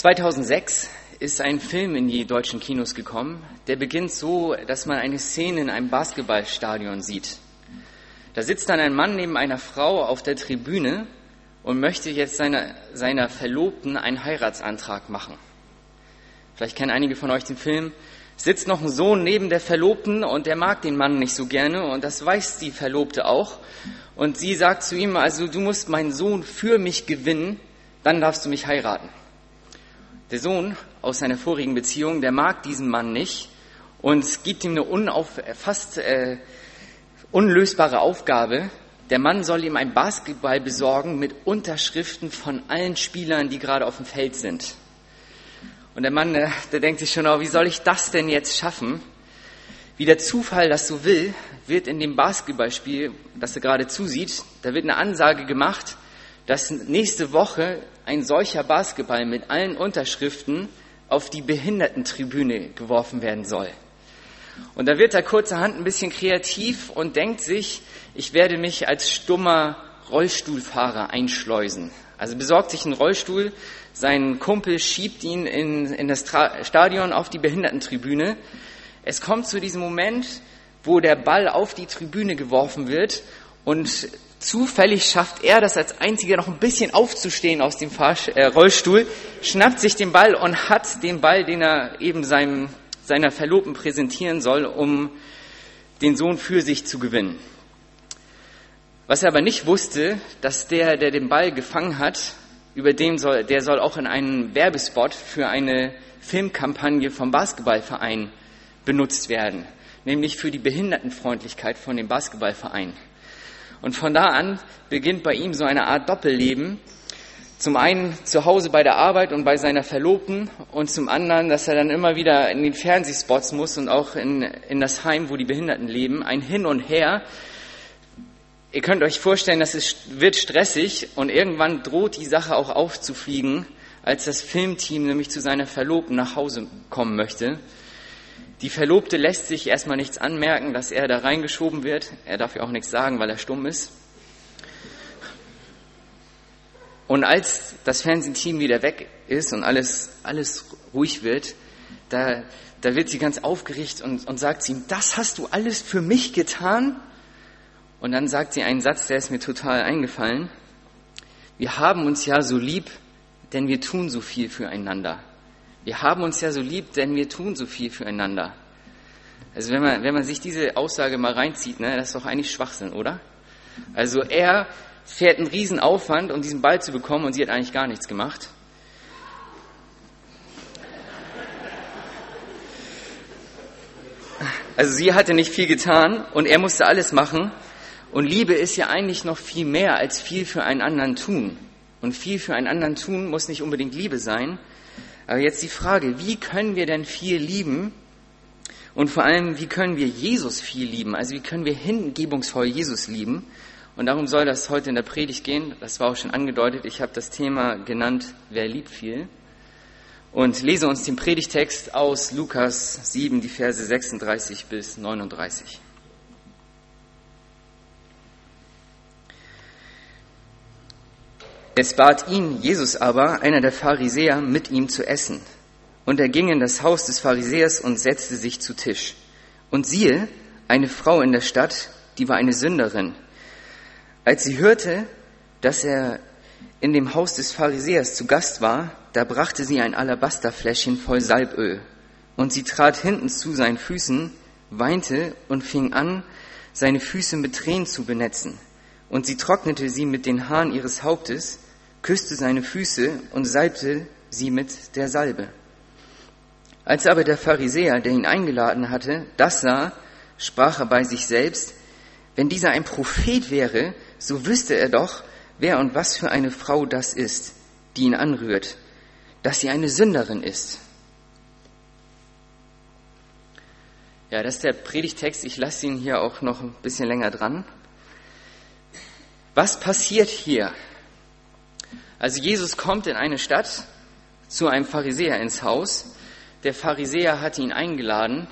2006 ist ein Film in die deutschen Kinos gekommen. Der beginnt so, dass man eine Szene in einem Basketballstadion sieht. Da sitzt dann ein Mann neben einer Frau auf der Tribüne und möchte jetzt seiner, seiner Verlobten einen Heiratsantrag machen. Vielleicht kennen einige von euch den Film. Sitzt noch ein Sohn neben der Verlobten und der mag den Mann nicht so gerne und das weiß die Verlobte auch. Und sie sagt zu ihm, also du musst meinen Sohn für mich gewinnen, dann darfst du mich heiraten. Der Sohn aus seiner vorigen Beziehung, der mag diesen Mann nicht und gibt ihm eine unauf, fast äh, unlösbare Aufgabe. Der Mann soll ihm ein Basketball besorgen mit Unterschriften von allen Spielern, die gerade auf dem Feld sind. Und der Mann, äh, der denkt sich schon, oh, wie soll ich das denn jetzt schaffen? Wie der Zufall das so will, wird in dem Basketballspiel, das er gerade zusieht, da wird eine Ansage gemacht, dass nächste Woche ein solcher Basketball mit allen Unterschriften auf die Behindertentribüne geworfen werden soll. Und da wird er kurzerhand ein bisschen kreativ und denkt sich, ich werde mich als stummer Rollstuhlfahrer einschleusen. Also besorgt sich einen Rollstuhl, sein Kumpel schiebt ihn in, in das Stadion auf die Behindertentribüne. Es kommt zu diesem Moment, wo der Ball auf die Tribüne geworfen wird und Zufällig schafft er das als einziger noch ein bisschen aufzustehen aus dem Fahrsch äh, Rollstuhl, schnappt sich den Ball und hat den Ball, den er eben seinem, seiner Verlobten präsentieren soll, um den Sohn für sich zu gewinnen. Was er aber nicht wusste, dass der, der den Ball gefangen hat, über den soll, der soll auch in einen Werbespot für eine Filmkampagne vom Basketballverein benutzt werden, nämlich für die Behindertenfreundlichkeit von dem Basketballverein. Und von da an beginnt bei ihm so eine Art Doppelleben. Zum einen zu Hause bei der Arbeit und bei seiner Verlobten und zum anderen, dass er dann immer wieder in den Fernsehspots muss und auch in, in das Heim, wo die Behinderten leben. Ein Hin und Her. Ihr könnt euch vorstellen, dass es wird stressig und irgendwann droht die Sache auch aufzufliegen, als das Filmteam nämlich zu seiner Verlobten nach Hause kommen möchte. Die Verlobte lässt sich erstmal nichts anmerken, dass er da reingeschoben wird. Er darf ja auch nichts sagen, weil er stumm ist. Und als das Fernsehteam wieder weg ist und alles, alles ruhig wird, da, da wird sie ganz aufgeregt und, und sagt sie ihm, das hast du alles für mich getan? Und dann sagt sie einen Satz, der ist mir total eingefallen. Wir haben uns ja so lieb, denn wir tun so viel füreinander. Wir haben uns ja so lieb, denn wir tun so viel füreinander. Also wenn man, wenn man sich diese Aussage mal reinzieht, ne, das ist doch eigentlich Schwachsinn, oder? Also er fährt einen riesen Aufwand, um diesen Ball zu bekommen und sie hat eigentlich gar nichts gemacht. Also sie hatte nicht viel getan und er musste alles machen. Und Liebe ist ja eigentlich noch viel mehr als viel für einen anderen tun. Und viel für einen anderen tun muss nicht unbedingt Liebe sein, aber jetzt die Frage, wie können wir denn viel lieben? Und vor allem, wie können wir Jesus viel lieben? Also wie können wir hingebungsvoll Jesus lieben? Und darum soll das heute in der Predigt gehen. Das war auch schon angedeutet. Ich habe das Thema genannt, wer liebt viel? Und lese uns den Predigtext aus Lukas 7, die Verse 36 bis 39. Es bat ihn, Jesus aber, einer der Pharisäer, mit ihm zu essen. Und er ging in das Haus des Pharisäers und setzte sich zu Tisch. Und siehe, eine Frau in der Stadt, die war eine Sünderin. Als sie hörte, dass er in dem Haus des Pharisäers zu Gast war, da brachte sie ein Alabasterfläschchen voll Salböl. Und sie trat hinten zu seinen Füßen, weinte und fing an, seine Füße mit Tränen zu benetzen. Und sie trocknete sie mit den Haaren ihres Hauptes küsste seine Füße und salbte sie mit der Salbe. Als aber der Pharisäer, der ihn eingeladen hatte, das sah, sprach er bei sich selbst, wenn dieser ein Prophet wäre, so wüsste er doch, wer und was für eine Frau das ist, die ihn anrührt, dass sie eine Sünderin ist. Ja, das ist der Predigtext. Ich lasse ihn hier auch noch ein bisschen länger dran. Was passiert hier? Also Jesus kommt in eine Stadt zu einem Pharisäer ins Haus. Der Pharisäer hat ihn eingeladen.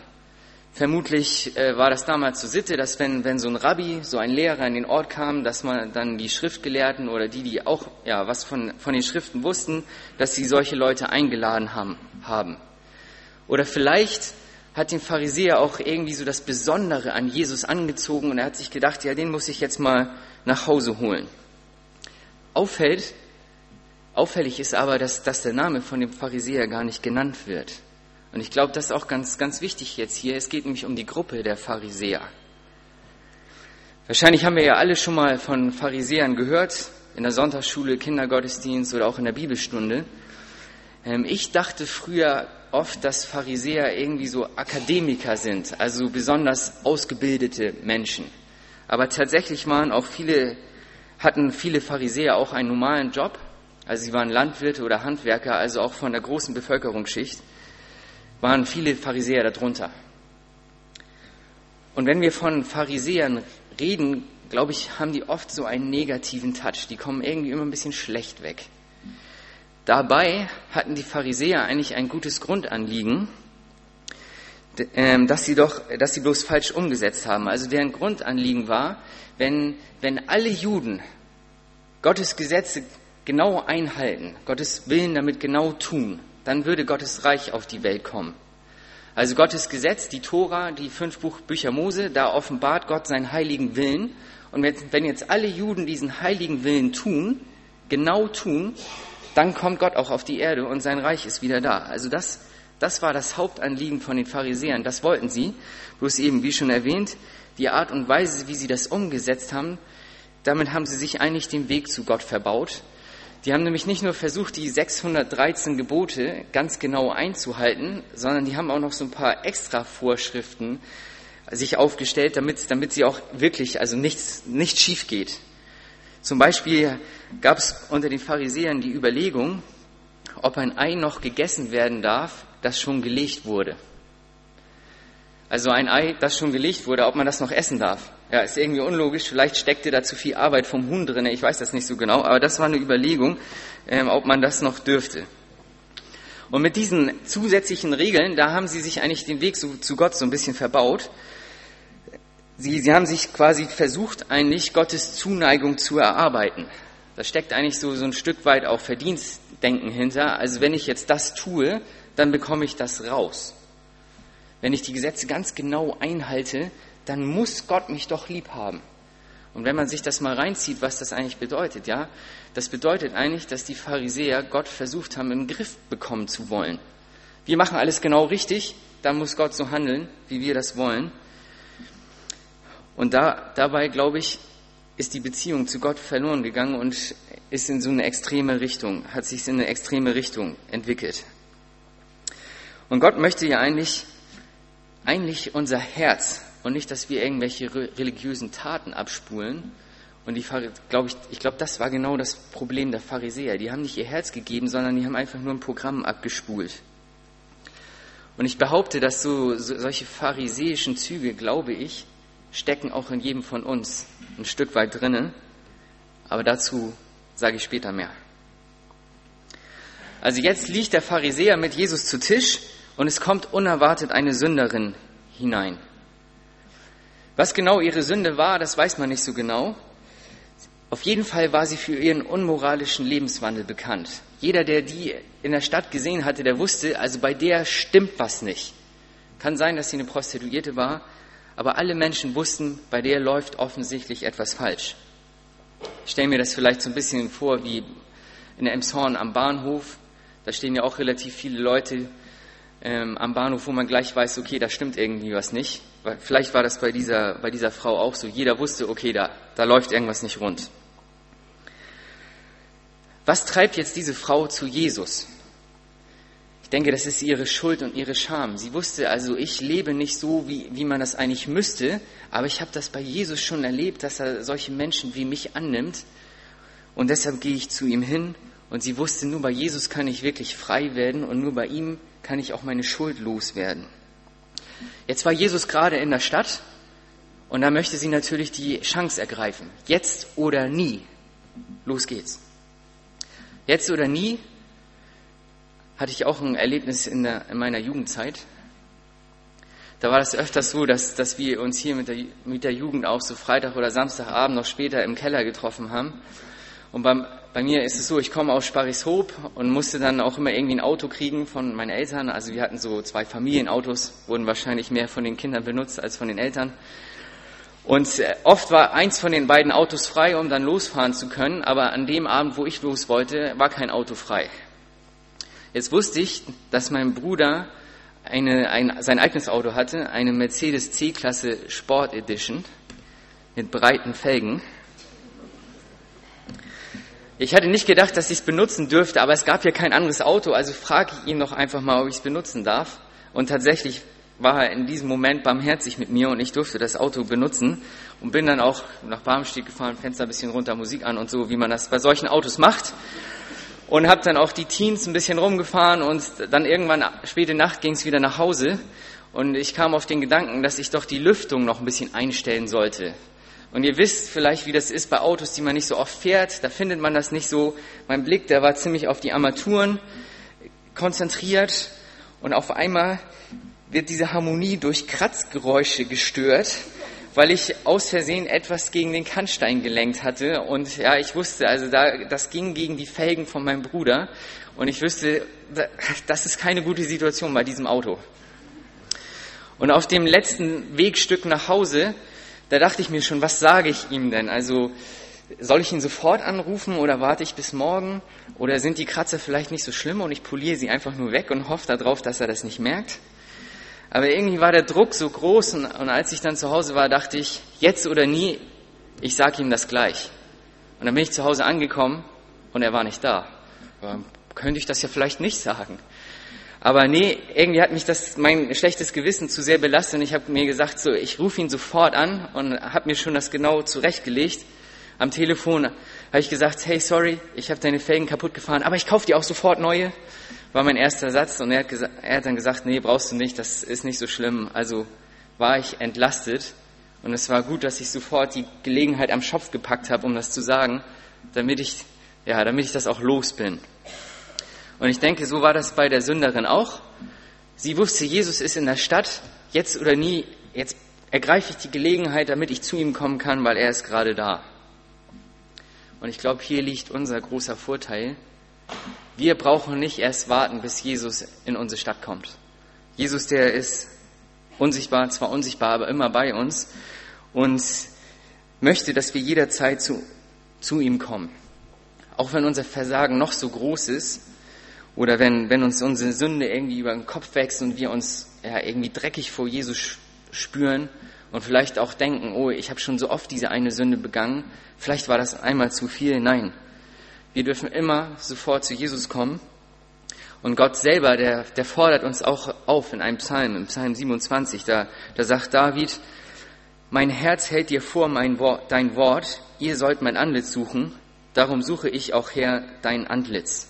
Vermutlich äh, war das damals so Sitte, dass wenn, wenn so ein Rabbi, so ein Lehrer in den Ort kam, dass man dann die Schriftgelehrten oder die, die auch ja, was von, von den Schriften wussten, dass sie solche Leute eingeladen haben, haben. Oder vielleicht hat den Pharisäer auch irgendwie so das Besondere an Jesus angezogen und er hat sich gedacht, ja, den muss ich jetzt mal nach Hause holen. Auffällt, auffällig ist aber, dass, dass der Name von dem Pharisäer gar nicht genannt wird. Und ich glaube, das ist auch ganz, ganz wichtig jetzt hier. Es geht nämlich um die Gruppe der Pharisäer. Wahrscheinlich haben wir ja alle schon mal von Pharisäern gehört, in der Sonntagsschule, Kindergottesdienst oder auch in der Bibelstunde. Ähm, ich dachte früher oft, dass Pharisäer irgendwie so Akademiker sind, also besonders ausgebildete Menschen. Aber tatsächlich waren auch viele, hatten viele Pharisäer auch einen normalen Job. Also sie waren Landwirte oder Handwerker, also auch von der großen Bevölkerungsschicht waren viele Pharisäer darunter. Und wenn wir von Pharisäern reden, glaube ich, haben die oft so einen negativen Touch. Die kommen irgendwie immer ein bisschen schlecht weg. Dabei hatten die Pharisäer eigentlich ein gutes Grundanliegen, ähm, dass sie doch, dass sie bloß falsch umgesetzt haben. Also deren Grundanliegen war, wenn, wenn alle Juden Gottes Gesetze genau einhalten, Gottes Willen damit genau tun, dann würde Gottes Reich auf die Welt kommen. Also Gottes Gesetz, die Tora, die fünf Buch Bücher Mose, da offenbart Gott seinen heiligen Willen. Und wenn jetzt alle Juden diesen heiligen Willen tun, genau tun, dann kommt Gott auch auf die Erde und sein Reich ist wieder da. Also das, das war das Hauptanliegen von den Pharisäern. Das wollten sie. Bloß eben, wie schon erwähnt, die Art und Weise, wie sie das umgesetzt haben, damit haben sie sich eigentlich den Weg zu Gott verbaut. Die haben nämlich nicht nur versucht, die 613 Gebote ganz genau einzuhalten, sondern die haben auch noch so ein paar extra Vorschriften sich aufgestellt, damit, damit sie auch wirklich, also nichts, nicht schief geht. Zum Beispiel gab es unter den Pharisäern die Überlegung, ob ein Ei noch gegessen werden darf, das schon gelegt wurde. Also ein Ei, das schon gelegt wurde, ob man das noch essen darf. Ja, ist irgendwie unlogisch. Vielleicht steckte da zu viel Arbeit vom Huhn drin. Ich weiß das nicht so genau. Aber das war eine Überlegung, ähm, ob man das noch dürfte. Und mit diesen zusätzlichen Regeln, da haben sie sich eigentlich den Weg so, zu Gott so ein bisschen verbaut. Sie, sie haben sich quasi versucht, eigentlich Gottes Zuneigung zu erarbeiten. Da steckt eigentlich so, so ein Stück weit auch Verdienstdenken hinter. Also wenn ich jetzt das tue, dann bekomme ich das raus. Wenn ich die Gesetze ganz genau einhalte, dann muss Gott mich doch lieb haben. Und wenn man sich das mal reinzieht, was das eigentlich bedeutet, ja, das bedeutet eigentlich, dass die Pharisäer Gott versucht haben, im Griff bekommen zu wollen. Wir machen alles genau richtig, dann muss Gott so handeln, wie wir das wollen. Und da, dabei, glaube ich, ist die Beziehung zu Gott verloren gegangen und ist in so eine extreme Richtung, hat sich in eine extreme Richtung entwickelt. Und Gott möchte ja eigentlich, eigentlich unser Herz und nicht, dass wir irgendwelche religiösen Taten abspulen. Und die, glaub ich, ich glaube, das war genau das Problem der Pharisäer. Die haben nicht ihr Herz gegeben, sondern die haben einfach nur ein Programm abgespult. Und ich behaupte, dass so, so solche pharisäischen Züge, glaube ich, stecken auch in jedem von uns ein Stück weit drinnen. Aber dazu sage ich später mehr. Also jetzt liegt der Pharisäer mit Jesus zu Tisch und es kommt unerwartet eine Sünderin hinein. Was genau ihre Sünde war, das weiß man nicht so genau. Auf jeden Fall war sie für ihren unmoralischen Lebenswandel bekannt. Jeder, der die in der Stadt gesehen hatte, der wusste, also bei der stimmt was nicht. Kann sein, dass sie eine Prostituierte war, aber alle Menschen wussten, bei der läuft offensichtlich etwas falsch. Ich stelle mir das vielleicht so ein bisschen vor wie in Emshorn am Bahnhof. Da stehen ja auch relativ viele Leute ähm, am Bahnhof, wo man gleich weiß, okay, da stimmt irgendwie was nicht. Vielleicht war das bei dieser, bei dieser Frau auch so. Jeder wusste, okay, da, da läuft irgendwas nicht rund. Was treibt jetzt diese Frau zu Jesus? Ich denke, das ist ihre Schuld und ihre Scham. Sie wusste also, ich lebe nicht so, wie, wie man das eigentlich müsste, aber ich habe das bei Jesus schon erlebt, dass er solche Menschen wie mich annimmt. Und deshalb gehe ich zu ihm hin. Und sie wusste, nur bei Jesus kann ich wirklich frei werden und nur bei ihm kann ich auch meine Schuld loswerden. Jetzt war Jesus gerade in der Stadt und da möchte sie natürlich die Chance ergreifen. Jetzt oder nie. Los geht's. Jetzt oder nie hatte ich auch ein Erlebnis in, der, in meiner Jugendzeit. da war das öfters so, dass, dass wir uns hier mit der, mit der Jugend auch so Freitag oder Samstagabend noch später im Keller getroffen haben. Und beim, bei mir ist es so, ich komme aus Sparrishoop und musste dann auch immer irgendwie ein Auto kriegen von meinen Eltern. Also wir hatten so zwei Familienautos, wurden wahrscheinlich mehr von den Kindern benutzt als von den Eltern. Und äh, oft war eins von den beiden Autos frei, um dann losfahren zu können, aber an dem Abend, wo ich los wollte, war kein Auto frei. Jetzt wusste ich, dass mein Bruder eine, ein, sein eigenes Auto hatte, eine Mercedes C-Klasse Sport Edition mit breiten Felgen. Ich hatte nicht gedacht, dass ich es benutzen dürfte, aber es gab ja kein anderes Auto, also frage ich ihn noch einfach mal, ob ich es benutzen darf. Und tatsächlich war er in diesem Moment barmherzig mit mir und ich durfte das Auto benutzen und bin dann auch nach Barmstieg gefahren, Fenster ein bisschen runter, Musik an und so, wie man das bei solchen Autos macht. Und habe dann auch die Teens ein bisschen rumgefahren und dann irgendwann späte Nacht ging es wieder nach Hause und ich kam auf den Gedanken, dass ich doch die Lüftung noch ein bisschen einstellen sollte. Und ihr wisst vielleicht, wie das ist bei Autos, die man nicht so oft fährt. Da findet man das nicht so. Mein Blick, der war ziemlich auf die Armaturen konzentriert. Und auf einmal wird diese Harmonie durch Kratzgeräusche gestört, weil ich aus Versehen etwas gegen den Kannstein gelenkt hatte. Und ja, ich wusste, also da, das ging gegen die Felgen von meinem Bruder. Und ich wüsste, das ist keine gute Situation bei diesem Auto. Und auf dem letzten Wegstück nach Hause, da dachte ich mir schon, was sage ich ihm denn? Also, soll ich ihn sofort anrufen oder warte ich bis morgen? Oder sind die Kratzer vielleicht nicht so schlimm und ich poliere sie einfach nur weg und hoffe darauf, dass er das nicht merkt? Aber irgendwie war der Druck so groß und, und als ich dann zu Hause war, dachte ich, jetzt oder nie, ich sage ihm das gleich. Und dann bin ich zu Hause angekommen und er war nicht da. Aber könnte ich das ja vielleicht nicht sagen. Aber nee, irgendwie hat mich das mein schlechtes Gewissen zu sehr belastet und ich habe mir gesagt, so ich rufe ihn sofort an und habe mir schon das genau zurechtgelegt. Am Telefon habe ich gesagt, hey, sorry, ich habe deine Felgen kaputt gefahren, aber ich kaufe dir auch sofort neue war mein erster Satz und er hat, er hat dann gesagt, nee, brauchst du nicht, das ist nicht so schlimm. Also war ich entlastet und es war gut, dass ich sofort die Gelegenheit am Schopf gepackt habe, um das zu sagen, damit ich, ja, damit ich das auch los bin. Und ich denke, so war das bei der Sünderin auch. Sie wusste, Jesus ist in der Stadt, jetzt oder nie, jetzt ergreife ich die Gelegenheit, damit ich zu ihm kommen kann, weil er ist gerade da. Und ich glaube, hier liegt unser großer Vorteil. Wir brauchen nicht erst warten, bis Jesus in unsere Stadt kommt. Jesus, der ist unsichtbar, zwar unsichtbar, aber immer bei uns und möchte, dass wir jederzeit zu, zu ihm kommen. Auch wenn unser Versagen noch so groß ist oder wenn, wenn uns unsere Sünde irgendwie über den Kopf wächst und wir uns ja, irgendwie dreckig vor Jesus spüren und vielleicht auch denken, oh, ich habe schon so oft diese eine Sünde begangen, vielleicht war das einmal zu viel. Nein, wir dürfen immer sofort zu Jesus kommen. Und Gott selber, der, der fordert uns auch auf in einem Psalm, im Psalm 27, da, da sagt David, mein Herz hält dir vor mein Wort, dein Wort, ihr sollt mein Antlitz suchen, darum suche ich auch her dein Antlitz.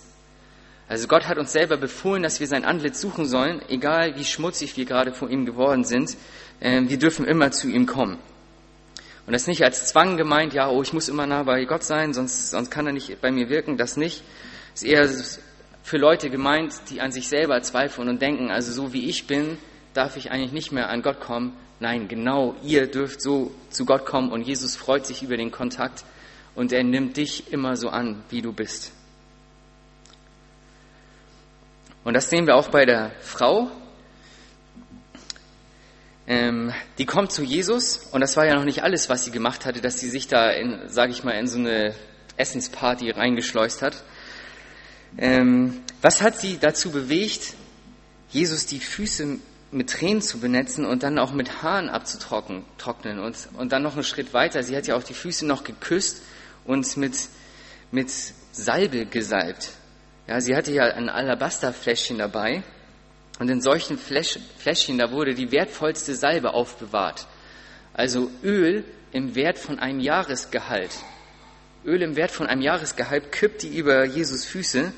Also Gott hat uns selber befohlen, dass wir sein Antlitz suchen sollen, egal wie schmutzig wir gerade vor ihm geworden sind, ähm, wir dürfen immer zu ihm kommen. Und das ist nicht als Zwang gemeint, ja, oh, ich muss immer nah bei Gott sein, sonst, sonst kann er nicht bei mir wirken, das nicht. Es ist eher für Leute gemeint, die an sich selber zweifeln und denken, also so wie ich bin, darf ich eigentlich nicht mehr an Gott kommen. Nein, genau, ihr dürft so zu Gott kommen und Jesus freut sich über den Kontakt und er nimmt dich immer so an, wie du bist. Und das sehen wir auch bei der Frau, ähm, die kommt zu Jesus und das war ja noch nicht alles, was sie gemacht hatte, dass sie sich da, in, sage ich mal, in so eine Essensparty reingeschleust hat. Ähm, was hat sie dazu bewegt, Jesus die Füße mit Tränen zu benetzen und dann auch mit Haaren abzutrocknen und, und dann noch einen Schritt weiter. Sie hat ja auch die Füße noch geküsst und mit, mit Salbe gesalbt. Ja, sie hatte ja ein Alabasterfläschchen dabei und in solchen Fläschchen, da wurde die wertvollste Salbe aufbewahrt. Also Öl im Wert von einem Jahresgehalt. Öl im Wert von einem Jahresgehalt kippt die über Jesus Füße.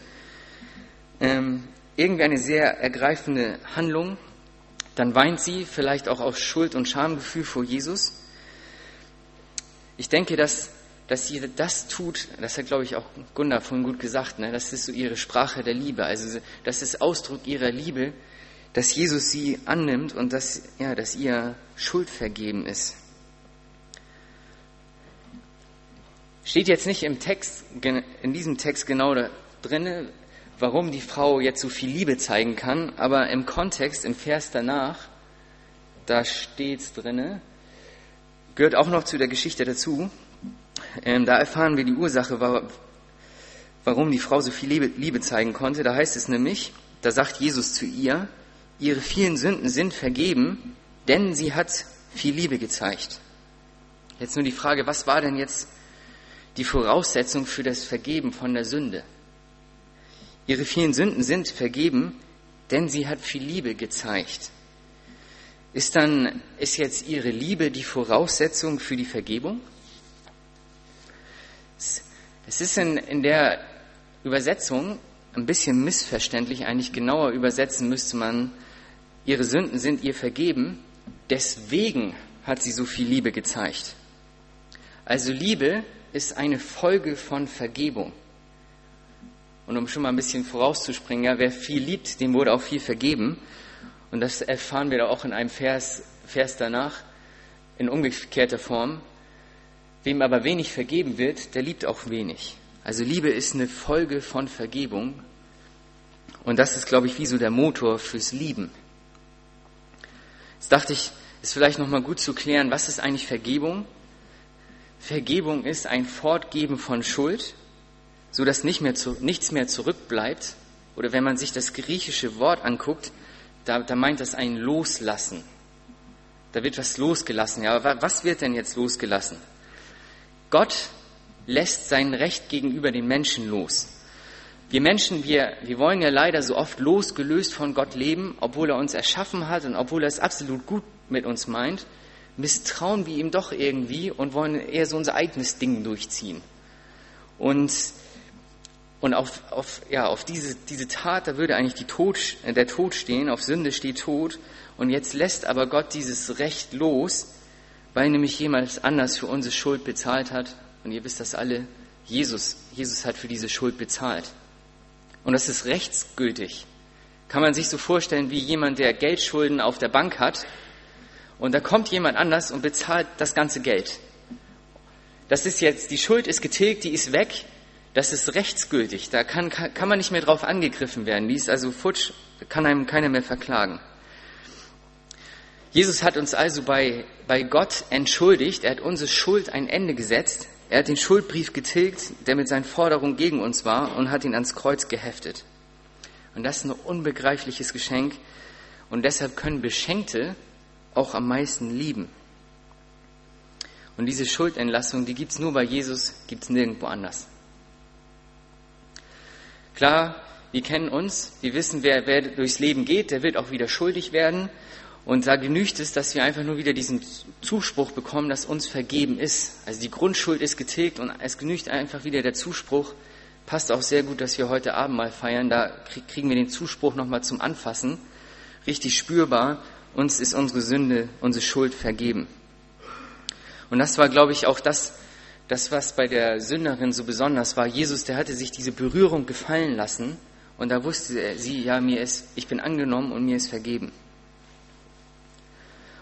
Ähm, irgendwie eine sehr ergreifende Handlung. Dann weint sie vielleicht auch aus Schuld und Schamgefühl vor Jesus. Ich denke, dass, dass sie das tut, das hat, glaube ich, auch Gunda vorhin gut gesagt, ne? das ist so ihre Sprache der Liebe. Also das ist Ausdruck ihrer Liebe, dass Jesus sie annimmt und dass, ja, dass ihr Schuld vergeben ist. Steht jetzt nicht im Text, in diesem Text genau da drin, warum die Frau jetzt so viel Liebe zeigen kann, aber im Kontext, im Vers danach, da steht's drinne, gehört auch noch zu der Geschichte dazu. Ähm, da erfahren wir die Ursache, warum die Frau so viel Liebe, Liebe zeigen konnte. Da heißt es nämlich, da sagt Jesus zu ihr, ihre vielen Sünden sind vergeben, denn sie hat viel Liebe gezeigt. Jetzt nur die Frage, was war denn jetzt die Voraussetzung für das Vergeben von der Sünde? Ihre vielen Sünden sind vergeben, denn sie hat viel Liebe gezeigt. Ist dann, ist jetzt ihre Liebe die Voraussetzung für die Vergebung? Es ist in, in der Übersetzung ein bisschen missverständlich. Eigentlich genauer übersetzen müsste man ihre Sünden sind ihr vergeben, deswegen hat sie so viel Liebe gezeigt. Also Liebe ist eine Folge von Vergebung. Und um schon mal ein bisschen vorauszuspringen, ja, wer viel liebt, dem wurde auch viel vergeben. Und das erfahren wir da auch in einem Vers, Vers danach, in umgekehrter Form. Wem aber wenig vergeben wird, der liebt auch wenig. Also Liebe ist eine Folge von Vergebung. Und das ist, glaube ich, wie so der Motor fürs Lieben. Jetzt dachte ich, ist vielleicht nochmal gut zu klären, was ist eigentlich Vergebung? Vergebung ist ein Fortgeben von Schuld, so dass nicht mehr zu, nichts mehr zurückbleibt. Oder wenn man sich das griechische Wort anguckt, da, da meint das ein Loslassen. Da wird was losgelassen. Ja, aber was wird denn jetzt losgelassen? Gott lässt sein Recht gegenüber den Menschen los. Wir Menschen, wir, wir wollen ja leider so oft losgelöst von Gott leben, obwohl er uns erschaffen hat und obwohl er es absolut gut mit uns meint, misstrauen wir ihm doch irgendwie und wollen eher so unser eigenes Ding durchziehen. Und, und auf, auf, ja, auf diese, diese Tat, da würde eigentlich die Tod, der Tod stehen, auf Sünde steht Tod. Und jetzt lässt aber Gott dieses Recht los, weil nämlich jemand anders für unsere Schuld bezahlt hat. Und ihr wisst das alle, Jesus, Jesus hat für diese Schuld bezahlt. Und das ist rechtsgültig. Kann man sich so vorstellen wie jemand, der Geldschulden auf der Bank hat und da kommt jemand anders und bezahlt das ganze Geld. Das ist jetzt, die Schuld ist getilgt, die ist weg, das ist rechtsgültig. Da kann, kann man nicht mehr drauf angegriffen werden. Die ist also futsch, kann einem keiner mehr verklagen. Jesus hat uns also bei, bei Gott entschuldigt, er hat unsere Schuld ein Ende gesetzt, er hat den Schuldbrief getilgt, der mit seinen Forderungen gegen uns war, und hat ihn ans Kreuz geheftet. Und das ist ein unbegreifliches Geschenk. Und deshalb können Beschenkte auch am meisten lieben. Und diese Schuldentlassung, die gibt es nur bei Jesus, gibt es nirgendwo anders. Klar, wir kennen uns, wir wissen, wer, wer durchs Leben geht, der wird auch wieder schuldig werden. Und da genügt es, dass wir einfach nur wieder diesen Zuspruch bekommen, dass uns vergeben ist. Also die Grundschuld ist getilgt und es genügt einfach wieder der Zuspruch. Passt auch sehr gut, dass wir heute Abend mal feiern. Da kriegen wir den Zuspruch nochmal zum Anfassen. Richtig spürbar. Uns ist unsere Sünde, unsere Schuld vergeben. Und das war, glaube ich, auch das, das, was bei der Sünderin so besonders war. Jesus, der hatte sich diese Berührung gefallen lassen und da wusste sie, ja, mir ist, ich bin angenommen und mir ist vergeben.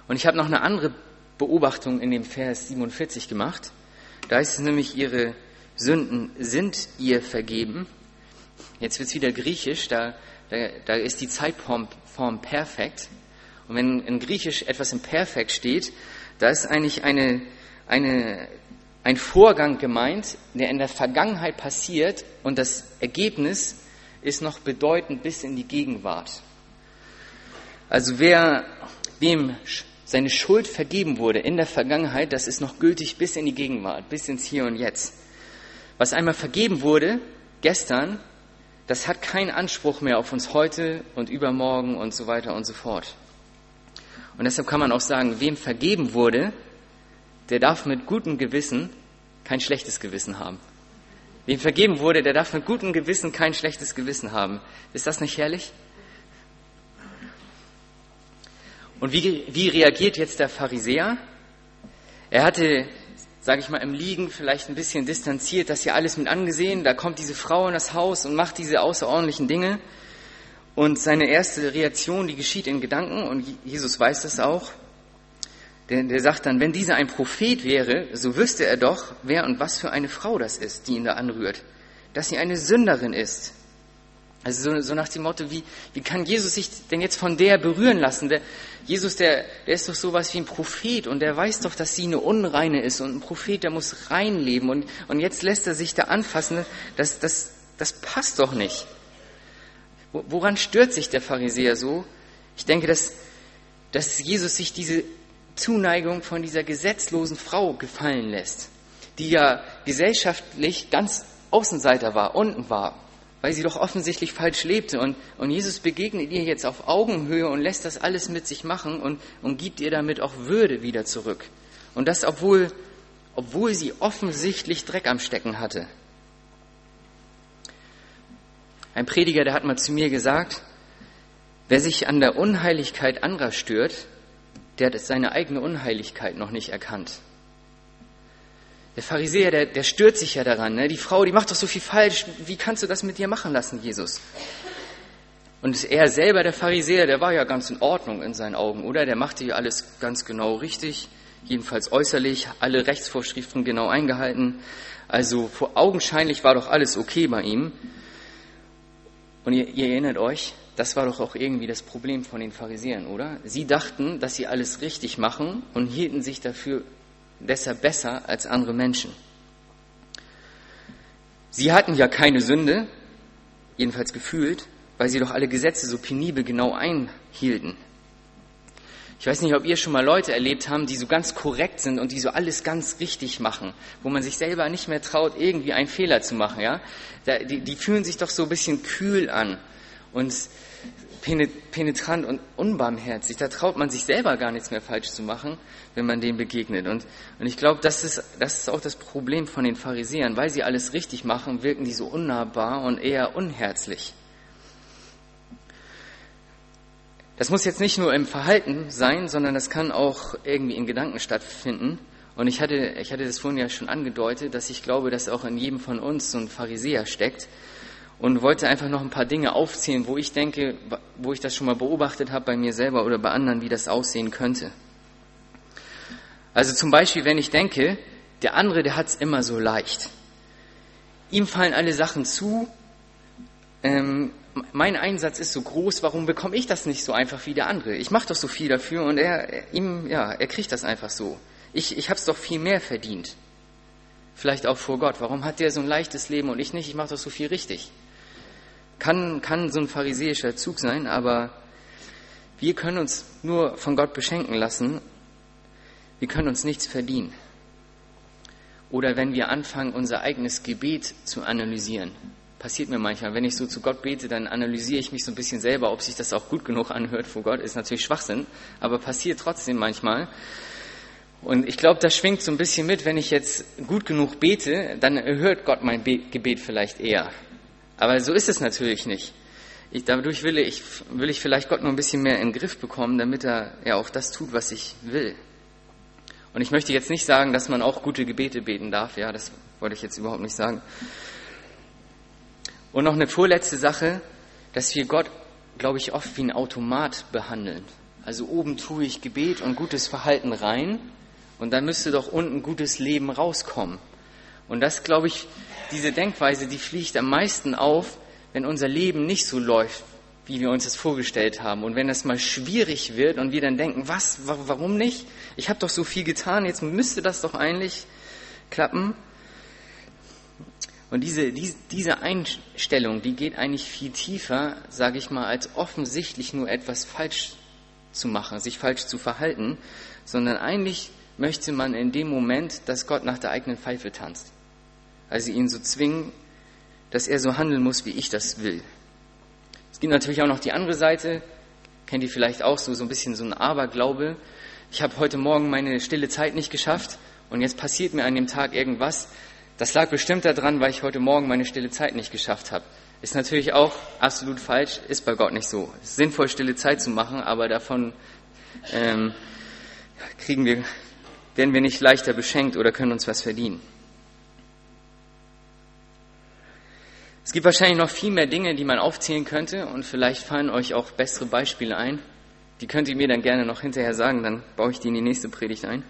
Und ich habe noch eine andere Beobachtung in dem Vers 47 gemacht. Da ist es nämlich, ihre Sünden sind ihr vergeben. Jetzt wird es wieder griechisch, da, da, da ist die Zeitform Form perfekt. Und wenn in Griechisch etwas im Perfekt steht, da ist eigentlich eine, eine, ein Vorgang gemeint, der in der Vergangenheit passiert und das Ergebnis ist noch bedeutend bis in die Gegenwart. Also wer, wem seine Schuld vergeben wurde in der Vergangenheit, das ist noch gültig bis in die Gegenwart, bis ins Hier und Jetzt. Was einmal vergeben wurde, gestern, das hat keinen Anspruch mehr auf uns heute und übermorgen und so weiter und so fort. Und deshalb kann man auch sagen, wem vergeben wurde, der darf mit gutem Gewissen kein schlechtes Gewissen haben. Wem vergeben wurde, der darf mit gutem Gewissen kein schlechtes Gewissen haben. Ist das nicht herrlich? Und wie, wie reagiert jetzt der Pharisäer? Er hatte, sage ich mal, im Liegen vielleicht ein bisschen distanziert, das hier alles mit angesehen. Da kommt diese Frau in das Haus und macht diese außerordentlichen Dinge. Und seine erste Reaktion, die geschieht in Gedanken, und Jesus weiß das auch. Der, der sagt dann, wenn dieser ein Prophet wäre, so wüsste er doch, wer und was für eine Frau das ist, die ihn da anrührt. Dass sie eine Sünderin ist. Also so, so nach dem Motto, wie, wie kann Jesus sich denn jetzt von der berühren lassen? Der, Jesus, der, der ist doch sowas wie ein Prophet und der weiß doch, dass sie eine Unreine ist und ein Prophet, der muss rein leben und, und jetzt lässt er sich da anfassen. Das, das, das passt doch nicht. Woran stört sich der Pharisäer so? Ich denke, dass, dass Jesus sich diese Zuneigung von dieser gesetzlosen Frau gefallen lässt, die ja gesellschaftlich ganz Außenseiter war, unten war, weil sie doch offensichtlich falsch lebte. Und, und Jesus begegnet ihr jetzt auf Augenhöhe und lässt das alles mit sich machen und, und gibt ihr damit auch Würde wieder zurück. Und das, obwohl, obwohl sie offensichtlich Dreck am Stecken hatte. Ein Prediger, der hat mal zu mir gesagt, wer sich an der Unheiligkeit anderer stört, der hat seine eigene Unheiligkeit noch nicht erkannt. Der Pharisäer, der, der stört sich ja daran. Ne? Die Frau, die macht doch so viel falsch. Wie kannst du das mit dir machen lassen, Jesus? Und er selber, der Pharisäer, der war ja ganz in Ordnung in seinen Augen, oder? Der machte ja alles ganz genau richtig, jedenfalls äußerlich, alle Rechtsvorschriften genau eingehalten. Also augenscheinlich war doch alles okay bei ihm. Und ihr, ihr erinnert euch, das war doch auch irgendwie das Problem von den Pharisäern, oder? Sie dachten, dass sie alles richtig machen und hielten sich dafür deshalb besser als andere Menschen. Sie hatten ja keine Sünde, jedenfalls gefühlt, weil sie doch alle Gesetze so penibel genau einhielten. Ich weiß nicht, ob ihr schon mal Leute erlebt haben, die so ganz korrekt sind und die so alles ganz richtig machen, wo man sich selber nicht mehr traut, irgendwie einen Fehler zu machen, ja? Die, die fühlen sich doch so ein bisschen kühl an und penetrant und unbarmherzig. Da traut man sich selber gar nichts mehr falsch zu machen, wenn man dem begegnet. Und, und ich glaube, das ist, das ist auch das Problem von den Pharisäern. Weil sie alles richtig machen, wirken die so unnahbar und eher unherzlich. Das muss jetzt nicht nur im Verhalten sein, sondern das kann auch irgendwie in Gedanken stattfinden. Und ich hatte, ich hatte das vorhin ja schon angedeutet, dass ich glaube, dass auch in jedem von uns so ein Pharisäer steckt. Und wollte einfach noch ein paar Dinge aufzählen, wo ich denke, wo ich das schon mal beobachtet habe bei mir selber oder bei anderen, wie das aussehen könnte. Also zum Beispiel, wenn ich denke, der andere, der hat es immer so leicht. Ihm fallen alle Sachen zu, ähm, mein Einsatz ist so groß, warum bekomme ich das nicht so einfach wie der andere? Ich mache doch so viel dafür und er, ihm, ja, er kriegt das einfach so. Ich, ich habe es doch viel mehr verdient. Vielleicht auch vor Gott. Warum hat der so ein leichtes Leben und ich nicht? Ich mache doch so viel richtig. Kann, kann so ein pharisäischer Zug sein, aber wir können uns nur von Gott beschenken lassen. Wir können uns nichts verdienen. Oder wenn wir anfangen, unser eigenes Gebet zu analysieren passiert mir manchmal. Wenn ich so zu Gott bete, dann analysiere ich mich so ein bisschen selber, ob sich das auch gut genug anhört vor Gott. Ist natürlich Schwachsinn, aber passiert trotzdem manchmal. Und ich glaube, das schwingt so ein bisschen mit, wenn ich jetzt gut genug bete, dann erhört Gott mein Gebet vielleicht eher. Aber so ist es natürlich nicht. Ich, dadurch will ich, will ich vielleicht Gott noch ein bisschen mehr in den Griff bekommen, damit er ja auch das tut, was ich will. Und ich möchte jetzt nicht sagen, dass man auch gute Gebete beten darf. Ja, das wollte ich jetzt überhaupt nicht sagen. Und noch eine vorletzte Sache, dass wir Gott, glaube ich, oft wie ein Automat behandeln. Also oben tue ich Gebet und gutes Verhalten rein und dann müsste doch unten gutes Leben rauskommen. Und das, glaube ich, diese Denkweise, die fliegt am meisten auf, wenn unser Leben nicht so läuft, wie wir uns das vorgestellt haben. Und wenn es mal schwierig wird und wir dann denken, was, warum nicht? Ich habe doch so viel getan, jetzt müsste das doch eigentlich klappen. Und diese, diese Einstellung, die geht eigentlich viel tiefer, sage ich mal, als offensichtlich nur etwas falsch zu machen, sich falsch zu verhalten, sondern eigentlich möchte man in dem Moment, dass Gott nach der eigenen Pfeife tanzt. Also ihn so zwingen, dass er so handeln muss, wie ich das will. Es gibt natürlich auch noch die andere Seite, kennt ihr vielleicht auch so, so ein bisschen so ein Aberglaube. Ich habe heute Morgen meine stille Zeit nicht geschafft und jetzt passiert mir an dem Tag irgendwas, das lag bestimmt daran, weil ich heute Morgen meine stille Zeit nicht geschafft habe. Ist natürlich auch absolut falsch, ist bei Gott nicht so. Es ist sinnvoll, stille Zeit zu machen, aber davon ähm, kriegen wir, werden wir nicht leichter beschenkt oder können uns was verdienen. Es gibt wahrscheinlich noch viel mehr Dinge, die man aufzählen könnte und vielleicht fallen euch auch bessere Beispiele ein. Die könnt ihr mir dann gerne noch hinterher sagen, dann baue ich die in die nächste Predigt ein.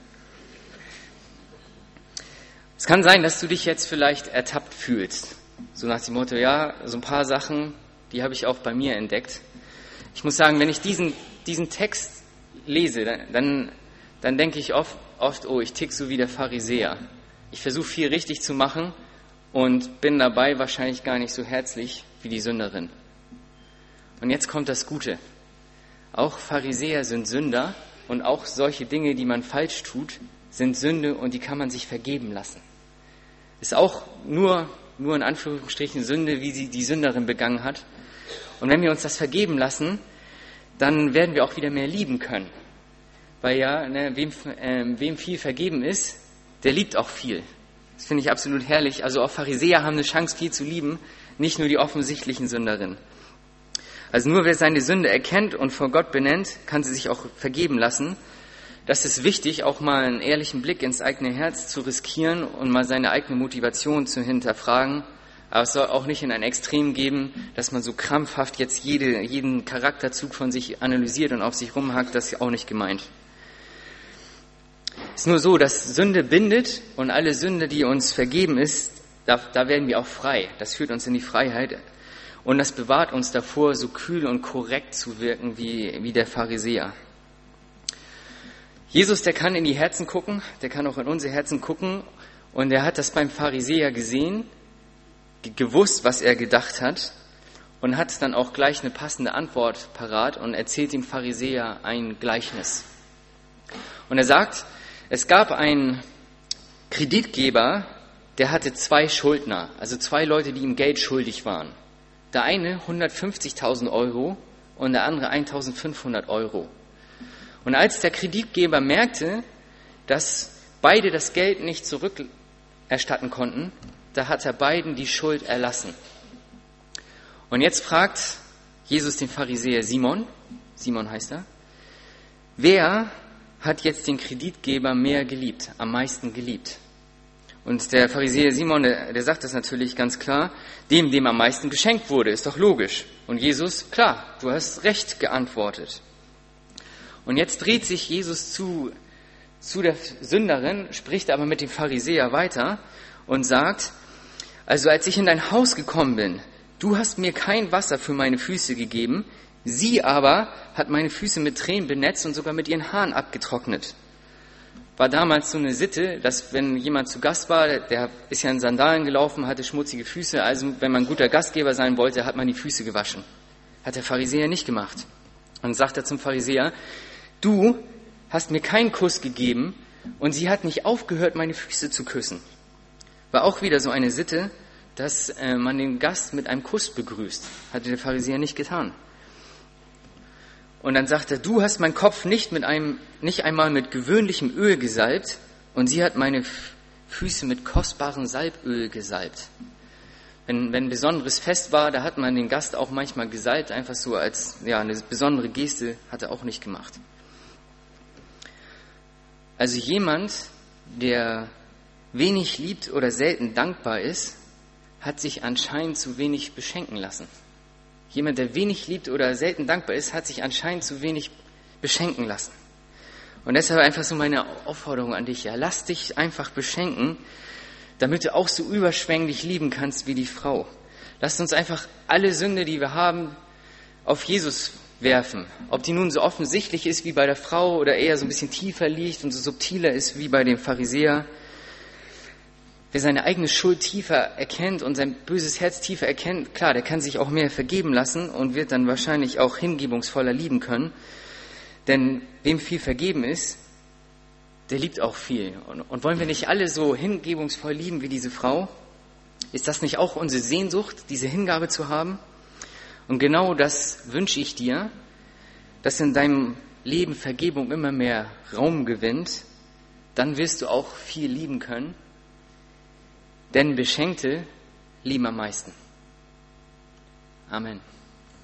Es kann sein, dass du dich jetzt vielleicht ertappt fühlst. So nach dem Motto, ja, so ein paar Sachen, die habe ich auch bei mir entdeckt. Ich muss sagen, wenn ich diesen, diesen Text lese, dann, dann denke ich oft, oft, oh, ich tick so wie der Pharisäer. Ich versuche viel richtig zu machen und bin dabei wahrscheinlich gar nicht so herzlich wie die Sünderin. Und jetzt kommt das Gute. Auch Pharisäer sind Sünder und auch solche Dinge, die man falsch tut, sind Sünde und die kann man sich vergeben lassen. Ist auch nur, nur in Anführungsstrichen Sünde, wie sie die Sünderin begangen hat. Und wenn wir uns das vergeben lassen, dann werden wir auch wieder mehr lieben können. Weil ja, ne, wem, äh, wem viel vergeben ist, der liebt auch viel. Das finde ich absolut herrlich. Also auch Pharisäer haben eine Chance, viel zu lieben, nicht nur die offensichtlichen Sünderinnen. Also nur wer seine Sünde erkennt und vor Gott benennt, kann sie sich auch vergeben lassen. Das ist wichtig, auch mal einen ehrlichen Blick ins eigene Herz zu riskieren und mal seine eigene Motivation zu hinterfragen. Aber es soll auch nicht in ein Extrem geben, dass man so krampfhaft jetzt jede, jeden Charakterzug von sich analysiert und auf sich rumhackt. Das ist auch nicht gemeint. Ist nur so, dass Sünde bindet und alle Sünde, die uns vergeben ist, da, da werden wir auch frei. Das führt uns in die Freiheit. Und das bewahrt uns davor, so kühl und korrekt zu wirken wie, wie der Pharisäer. Jesus, der kann in die Herzen gucken, der kann auch in unsere Herzen gucken. Und er hat das beim Pharisäer gesehen, gewusst, was er gedacht hat und hat dann auch gleich eine passende Antwort parat und erzählt dem Pharisäer ein Gleichnis. Und er sagt, es gab einen Kreditgeber, der hatte zwei Schuldner, also zwei Leute, die ihm Geld schuldig waren. Der eine 150.000 Euro und der andere 1.500 Euro. Und als der Kreditgeber merkte, dass beide das Geld nicht zurückerstatten konnten, da hat er beiden die Schuld erlassen. Und jetzt fragt Jesus den Pharisäer Simon, Simon heißt er, wer hat jetzt den Kreditgeber mehr geliebt, am meisten geliebt? Und der Pharisäer Simon, der, der sagt das natürlich ganz klar, dem, dem am meisten geschenkt wurde, ist doch logisch. Und Jesus, klar, du hast recht geantwortet. Und jetzt dreht sich Jesus zu, zu der Sünderin, spricht aber mit dem Pharisäer weiter und sagt, also als ich in dein Haus gekommen bin, du hast mir kein Wasser für meine Füße gegeben, Sie aber hat meine Füße mit Tränen benetzt und sogar mit ihren Haaren abgetrocknet. War damals so eine Sitte, dass wenn jemand zu Gast war, der ist ja in Sandalen gelaufen, hatte schmutzige Füße, also wenn man guter Gastgeber sein wollte, hat man die Füße gewaschen. Hat der Pharisäer nicht gemacht. Und sagt er zum Pharisäer, du hast mir keinen Kuss gegeben und sie hat nicht aufgehört, meine Füße zu küssen. War auch wieder so eine Sitte, dass äh, man den Gast mit einem Kuss begrüßt. Hatte der Pharisäer nicht getan. Und dann sagt er, du hast meinen Kopf nicht mit einem, nicht einmal mit gewöhnlichem Öl gesalbt und sie hat meine Füße mit kostbarem Salböl gesalbt. Wenn, wenn ein besonderes Fest war, da hat man den Gast auch manchmal gesalbt, einfach so als, ja, eine besondere Geste hat er auch nicht gemacht. Also jemand, der wenig liebt oder selten dankbar ist, hat sich anscheinend zu wenig beschenken lassen. Jemand, der wenig liebt oder selten dankbar ist, hat sich anscheinend zu wenig beschenken lassen. Und deshalb einfach so meine Aufforderung an dich, ja, lass dich einfach beschenken, damit du auch so überschwänglich lieben kannst wie die Frau. Lass uns einfach alle Sünde, die wir haben, auf Jesus werfen. Ob die nun so offensichtlich ist wie bei der Frau oder eher so ein bisschen tiefer liegt und so subtiler ist wie bei dem Pharisäer. Wer seine eigene Schuld tiefer erkennt und sein böses Herz tiefer erkennt, klar, der kann sich auch mehr vergeben lassen und wird dann wahrscheinlich auch hingebungsvoller lieben können. Denn wem viel vergeben ist, der liebt auch viel. Und, wollen wir nicht alle so hingebungsvoll lieben wie diese Frau? Ist das nicht auch unsere Sehnsucht, diese Hingabe zu haben? Und genau das wünsche ich dir, dass in deinem Leben Vergebung immer mehr Raum gewinnt. Dann wirst du auch viel lieben können denn Beschenkte lieben am meisten. Amen.